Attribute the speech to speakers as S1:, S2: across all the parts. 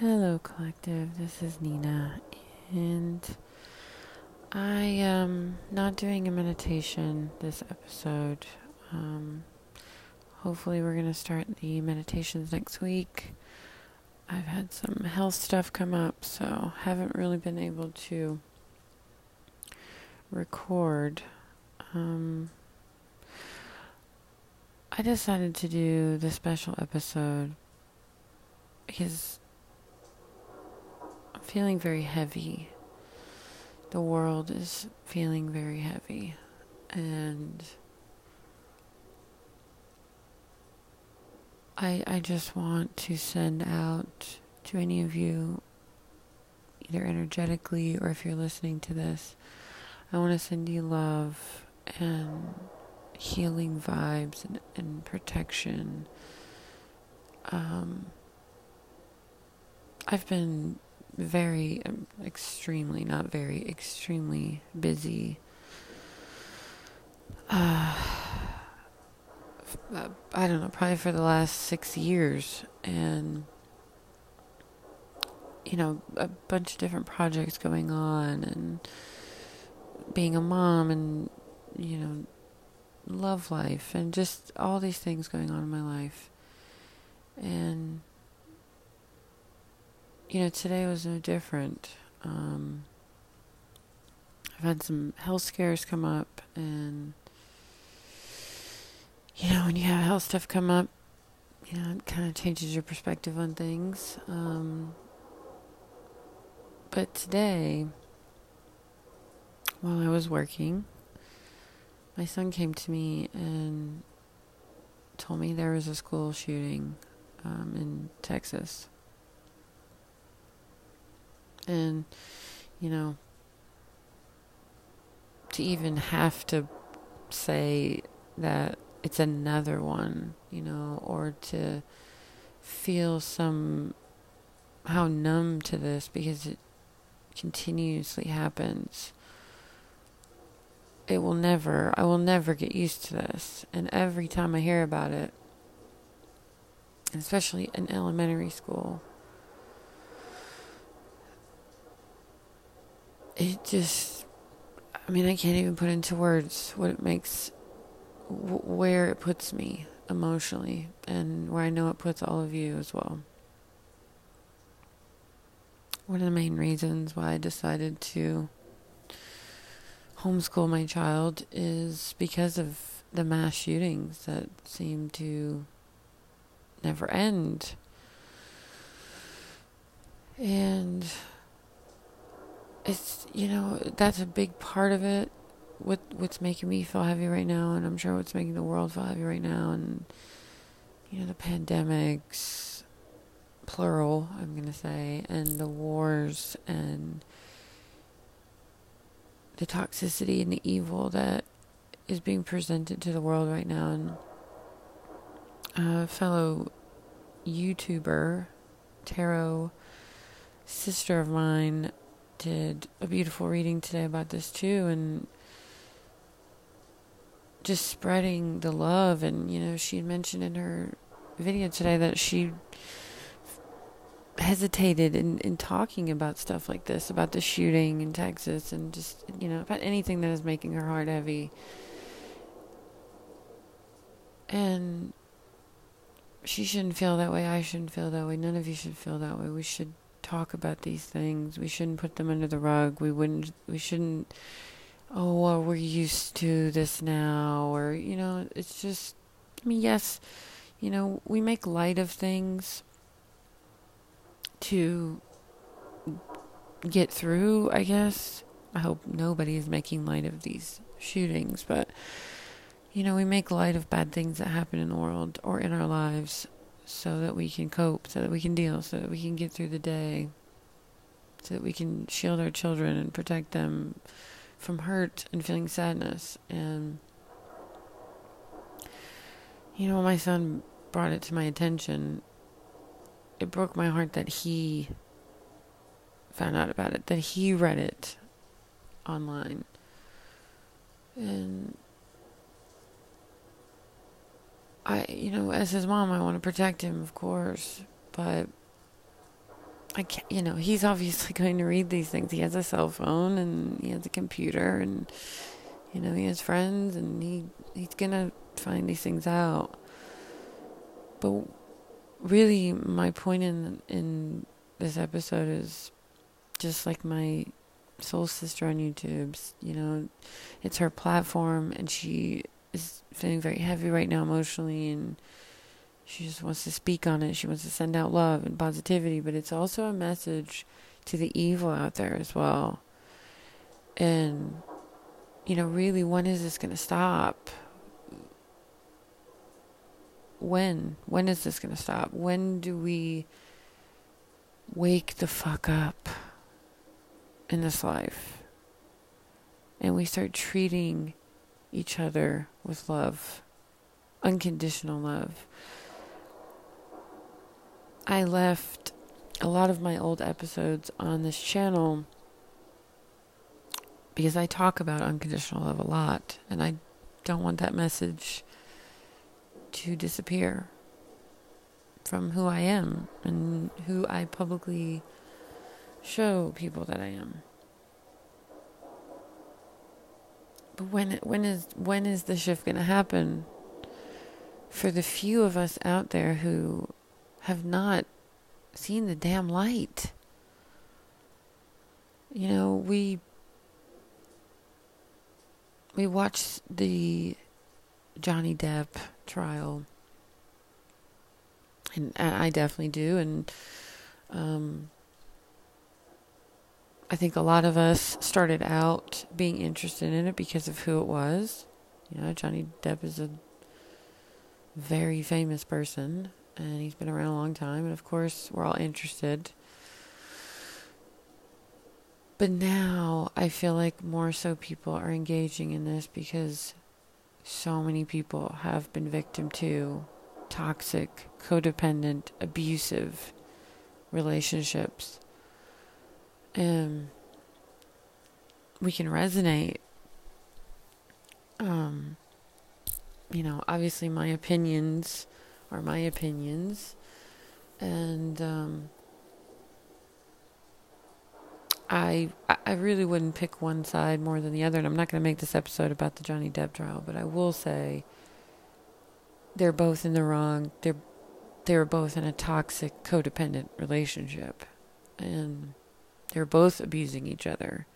S1: Hello, collective. This is Nina, and I am not doing a meditation this episode. Um, hopefully, we're going to start the meditations next week. I've had some health stuff come up, so haven't really been able to record. Um, I decided to do the special episode because Feeling very heavy. The world is feeling very heavy. And I I just want to send out to any of you either energetically or if you're listening to this, I want to send you love and healing vibes and, and protection. Um, I've been very, um, extremely, not very, extremely busy. Uh, I don't know, probably for the last six years. And, you know, a bunch of different projects going on and being a mom and, you know, love life and just all these things going on in my life. And you know, today was no different. Um, I've had some health scares come up, and you know, when you have health stuff come up, you know, it kind of changes your perspective on things. Um, but today, while I was working, my son came to me and told me there was a school shooting um, in Texas. And, you know, to even have to say that it's another one, you know, or to feel some how numb to this because it continuously happens. It will never, I will never get used to this. And every time I hear about it, especially in elementary school, it just i mean i can't even put into words what it makes where it puts me emotionally and where i know it puts all of you as well. One of the main reasons why i decided to homeschool my child is because of the mass shootings that seem to never end. And it's you know that's a big part of it. What what's making me feel heavy right now and i'm sure what's making the world feel heavy right now and you know the pandemics plural i'm going to say and the wars and the toxicity and the evil that is being presented to the world right now. And a fellow youtuber tarot sister of mine did a beautiful reading today about this too and just spreading the love. And you know she mentioned in her video today that she hesitated in, in talking about stuff like this about the shooting in texas and just you know about anything that is making her heart heavy. And she shouldn't feel that way. I shouldn't feel that way. None of you should feel that way. We should talk about these things. We shouldn't put them under the rug. We wouldn't. We shouldn't. Oh, well, we're used to this now, or you know, it's just. I mean, yes, you know, we make light of things to get through. I guess. I hope nobody is making light of these shootings, but you know, we make light of bad things that happen in the world or in our lives so that we can cope, so that we can deal, so that we can get through the day, so that we can shield our children and protect them from hurt and feeling sadness. And, you know, my son brought it to my attention. It broke my heart that he found out about it, that he read it online. And I, you know, as his mom, I want to protect him, of course, but I can't, you know, he's obviously going to read these things. He has a cell phone and he has a computer and, you know, he has friends and he, he's going to find these things out. But really, my point in, in this episode is just like my soul sister on YouTube's, you know, it's her platform and she is feeling very heavy right now emotionally and, she just wants to speak on it. She wants to send out love and positivity, but it's also a message to the evil out there as well. And, you know, really, when is this going to stop? When? When is this going to stop? When do we wake the fuck up in this life? And we start treating each other with love, unconditional love. I left a lot of my old episodes on this channel because I talk about unconditional love a lot, and I don't want that message to disappear from who I am and who I publicly show people that I am. But when when is when is the shift going to happen for the few of us out there who have not seen the damn light. You know, we we watched the Johnny Depp trial, and I definitely do, and um, I think a lot of us started out being interested in it because of who it was. You know, Johnny Depp is a very famous person, and he's been around a long time, and of course, we're all interested. But now I feel like more so people are engaging in this because so many people have been victim to toxic, codependent, abusive relationships. And we can resonate. Um, you know, obviously my opinions are my opinions. And um, I I really wouldn't pick one side more than the other. And I'm not going to make this episode about the Johnny Depp trial, but I will say they're both in the wrong. They're they were both in a toxic, codependent relationship, and they're both abusing each other.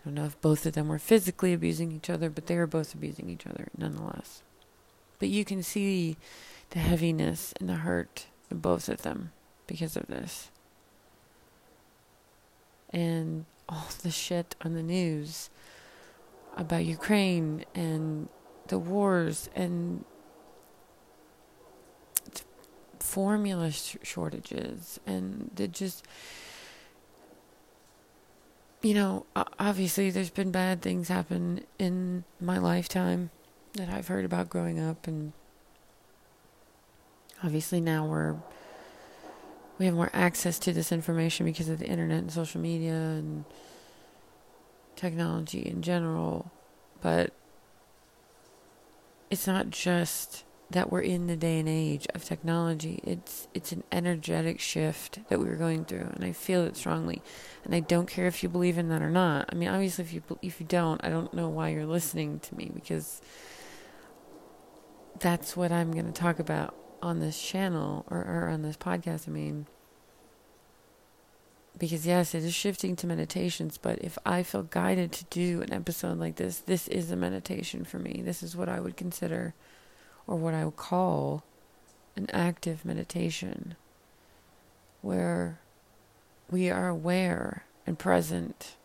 S1: I don't know if both of them were physically abusing each other, but they were both abusing each other nonetheless. But you can see the heaviness and the hurt in both of them because of this. And all the shit on the news about Ukraine and the wars and formula sh- shortages and the just you know obviously there's been bad things happen in my lifetime that I've heard about growing up, and obviously now we're we have more access to this information because of the internet and social media and technology in general. But it's not just that we're in the day and age of technology. It's it's an energetic shift that we are going through, and I feel it strongly. And I don't care if you believe in that or not. I mean, obviously, if you if you don't, I don't know why you're listening to me because that's what I'm going to talk about on this channel or, or on this podcast. I mean, because yes, it is shifting to meditations, but if I feel guided to do an episode like this, this is a meditation for me. This is what I would consider or what I would call an active meditation where we are aware and present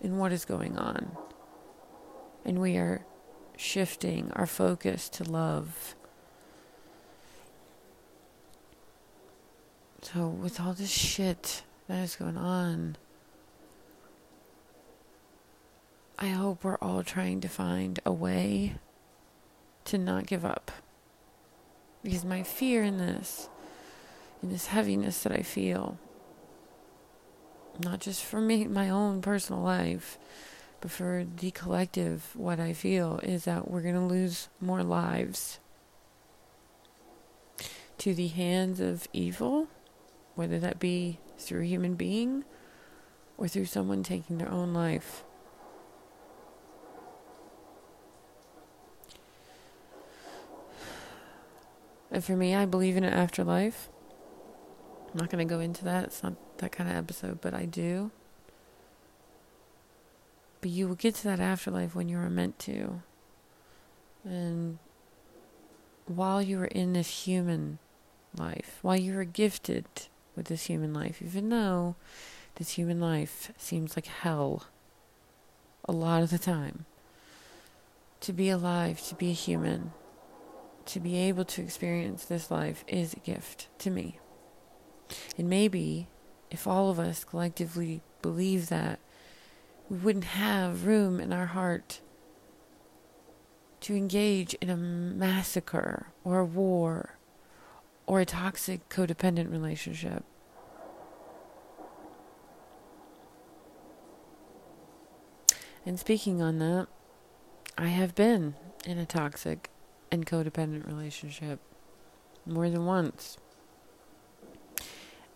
S1: in what is going on. And we are shifting our focus to love. So, with all this shit that is going on, I hope we're all trying to find a way to not give up. Because my fear in this, in this heaviness that I feel, not just for me, my own personal life, but for the collective, what I feel is that we're going to lose more lives to the hands of evil whether that be through a human being or through someone taking their own life. And for me, I believe in an afterlife. I'm not going to go into that. It's not that kind of episode, but I do. But you will get to that afterlife when you are meant to. And while you are in this human life, while you are gifted with this human life, even though this human life seems like hell a lot of the time, to be alive, to be a human, to be able to experience this life is a gift to me. And maybe if all of us collectively believe that, we wouldn't have room in our heart to engage in a massacre or a war or a toxic codependent relationship. And speaking on that, I have been in a toxic and codependent relationship more than once.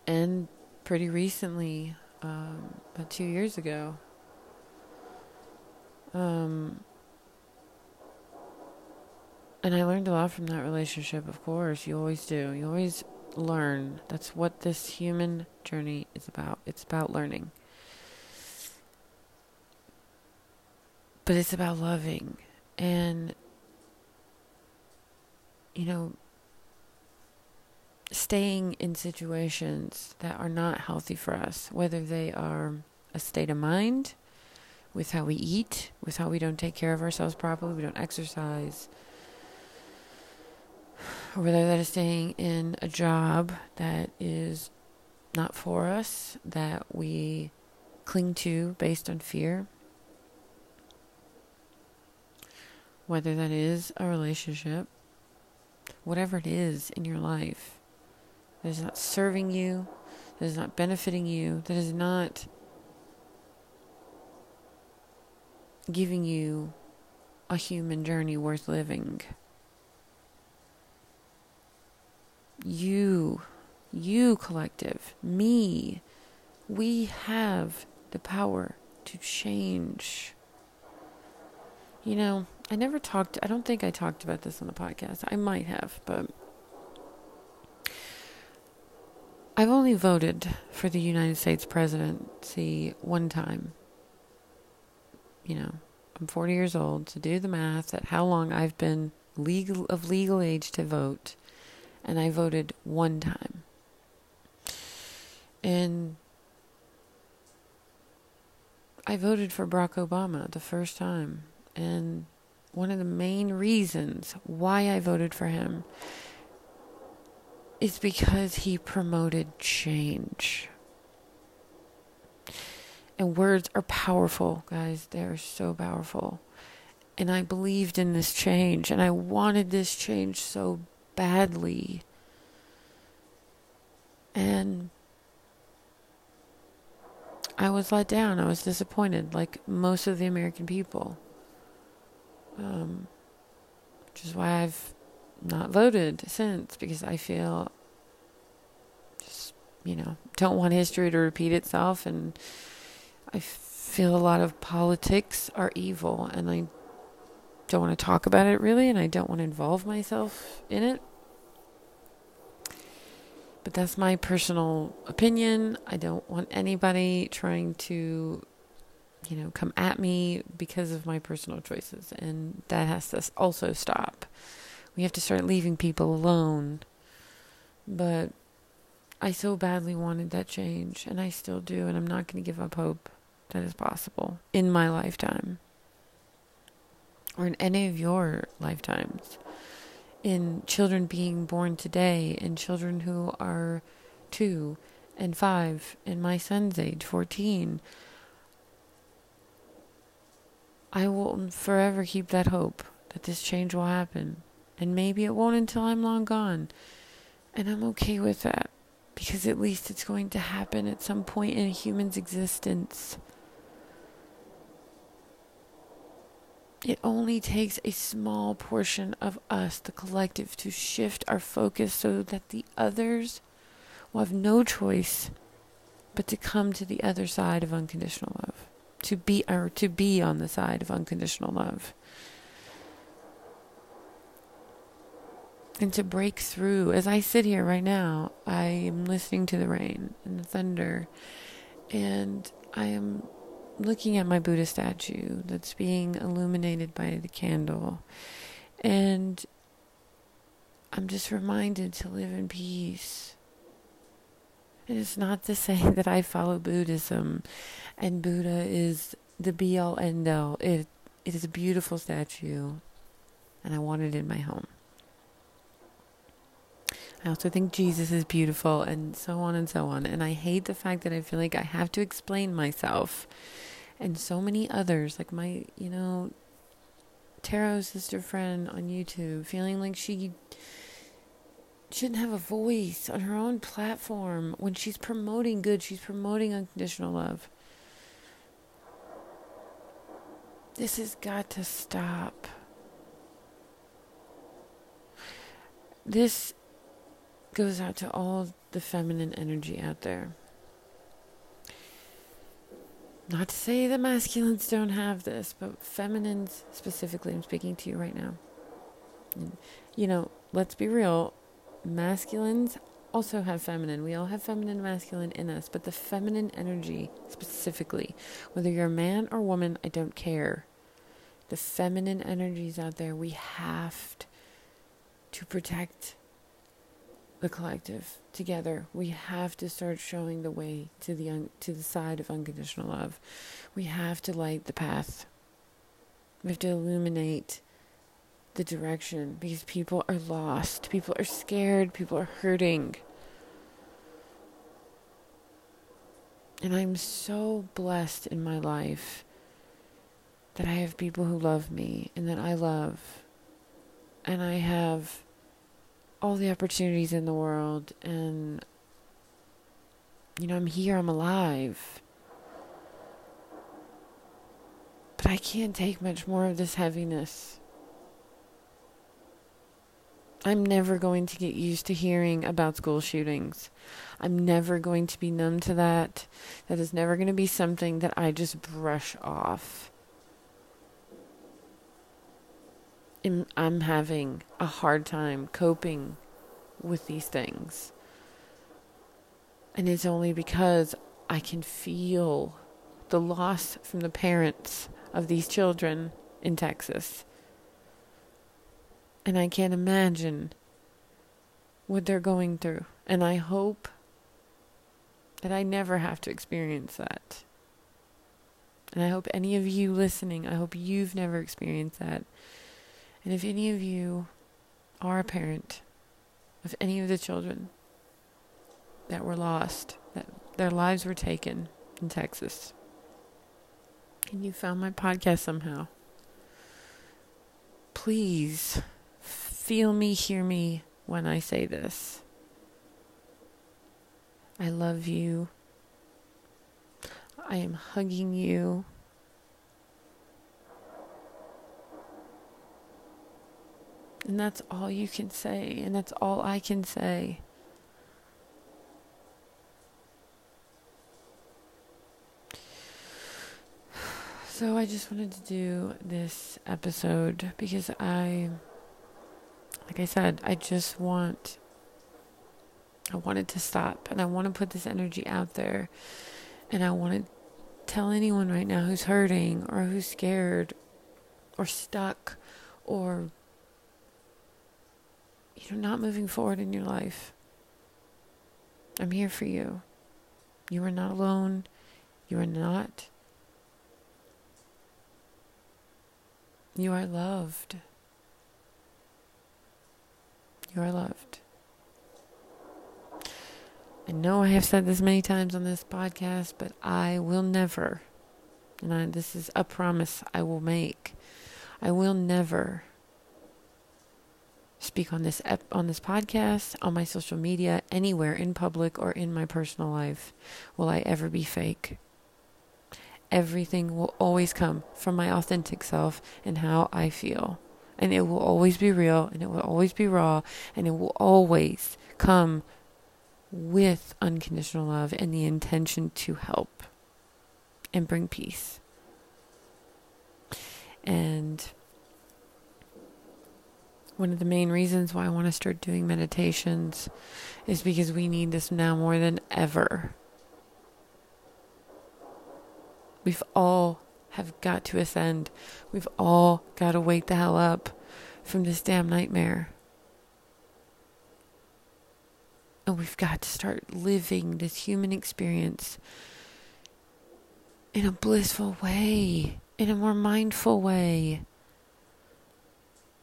S1: And pretty recently, um, about two years ago, um, and I learned a lot from that relationship, of course. You always do. You always learn. That's what this human journey is about. It's about learning. But it's about loving. And, you know, staying in situations that are not healthy for us, whether they are a state of mind, with how we eat, with how we don't take care of ourselves properly, we don't exercise or whether that is staying in a job that is not for us, that we cling to based on fear, whether that is a relationship, whatever it is in your life that is not serving you, that is not benefiting you, that is not giving you a human journey worth living. you, you collective, me, we have the power to change. You know, I never talked, I don't think I talked about this on the podcast. I might have, but I've only voted for the United States presidency one time. You know, I'm 40 years old, to do the math at how long I've been legal of legal age to vote and I voted one time. And I voted for Barack Obama the first time. And one of the main reasons why I voted for him is because he promoted change. And words are powerful, guys. They are so powerful. And I believed in this change, and I wanted this change so badly. And I was let down. I was disappointed, like most of the American people. Um, which is why I've not voted since, because I feel just, you know, don't want history to repeat itself. And I feel a lot of politics are evil, and I don't want to talk about it really, and I don't want to involve myself in it. But that's my personal opinion. I don't want anybody trying to, you know, come at me because of my personal choices. And that has to also stop. We have to start leaving people alone. But I so badly wanted that change, and I still do, and I'm not going to give up hope that is possible in my lifetime or in any of your lifetimes in children being born today, in children who are two and five, in my son's age, 14. I will forever keep that hope that this change will happen. And maybe it won't until I'm long gone. And I'm okay with that because at least it's going to happen at some point in a human's existence. It only takes a small portion of us, the collective, to shift our focus so that the others will have no choice but to come to the other side of unconditional love, to be or to be on the side of unconditional love. And to break through, as I sit here right now, I am listening to the rain and the thunder, and I am looking at my Buddha statue that's being illuminated by the candle. And I'm just reminded to live in peace. It is not to say that I follow Buddhism and Buddha is the be all end all. It it is a beautiful statue and I want it in my home. I also think Jesus is beautiful and so on and so on. And I hate the fact that I feel like I have to explain myself and so many others, like my, you know, tarot sister friend on YouTube, feeling like she shouldn't have a voice on her own platform when she's promoting good, she's promoting unconditional love. This has got to stop. This goes out to all the feminine energy out there. Not to say that masculines don't have this, but feminines specifically, I'm speaking to you right now. You know, let's be real, masculines also have feminine. We all have feminine and masculine in us, but the feminine energy specifically, whether you're a man or woman, I don't care. The feminine energies out there, we have to protect the collective together. We have to start showing the way to the un- to the side of unconditional love. We have to light the path. We have to illuminate the direction because people are lost. People are scared. People are hurting. And I'm so blessed in my life that I have people who love me and that I love. And I have all the opportunities in the world and you know, I'm here, I'm alive. But I can't take much more of this heaviness. I'm never going to get used to hearing about school shootings. I'm never going to be numb to that. That is never going to be something that I just brush off. I'm having a hard time coping with these things. And it's only because I can feel the loss from the parents of these children in Texas. And I can't imagine what they're going through. And I hope that I never have to experience that. And I hope any of you listening, I hope you've never experienced that. And if any of you are a parent of any of the children that were lost, that their lives were taken in Texas, and you found my podcast somehow, please feel me, hear me when I say this. I love you. I am hugging you. And that's all you can say, and that's all I can say. So I just wanted to do this episode because I, like I said, I just want, I wanted to stop and I want to put this energy out there. And I want to tell anyone right now who's hurting or who's scared or stuck or you know not moving forward in your life. I'm here for you. You are not alone. You are not. You are loved. You are loved. I know I have said this many times on this podcast, but I will never, and I, this is a promise I will make, I will never speak on this ep- on this podcast, on my social media, anywhere in public or in my personal life will I ever be fake. Everything will always come from my authentic self and how I feel. And it will always be real and it will always be raw and it will always come with unconditional love and the intention to help and bring peace. And one of the main reasons why I want to start doing meditations is because we need this now more than ever. We've all have got to ascend. We've all got to wake the hell up from this damn nightmare. And we've got to start living this human experience in a blissful way, in a more mindful way.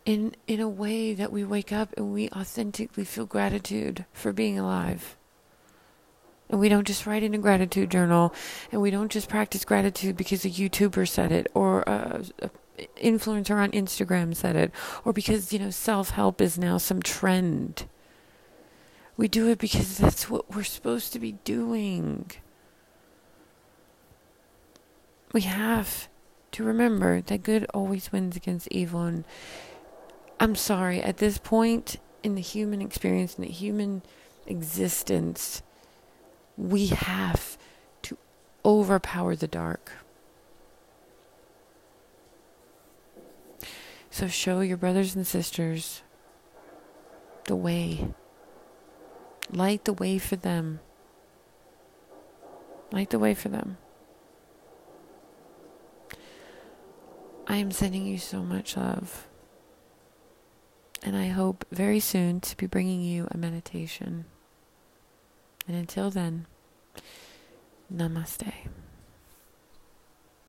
S1: In in a way that we wake up and we authentically feel gratitude for being alive. And we don't just write in a gratitude journal and we don't just practice gratitude because a YouTuber said it or a, a influencer on Instagram said it or because, you know, self-help is now some trend. We do it because that's what we're supposed to be doing. We have to remember that good always wins against evil and I'm sorry, at this point in the human experience, in the human existence, we have to overpower the dark. So show your brothers and sisters the way. Light the way for them. Light the way for them. I am sending you so much love. And I hope very soon to be bringing you a meditation. And until then, namaste.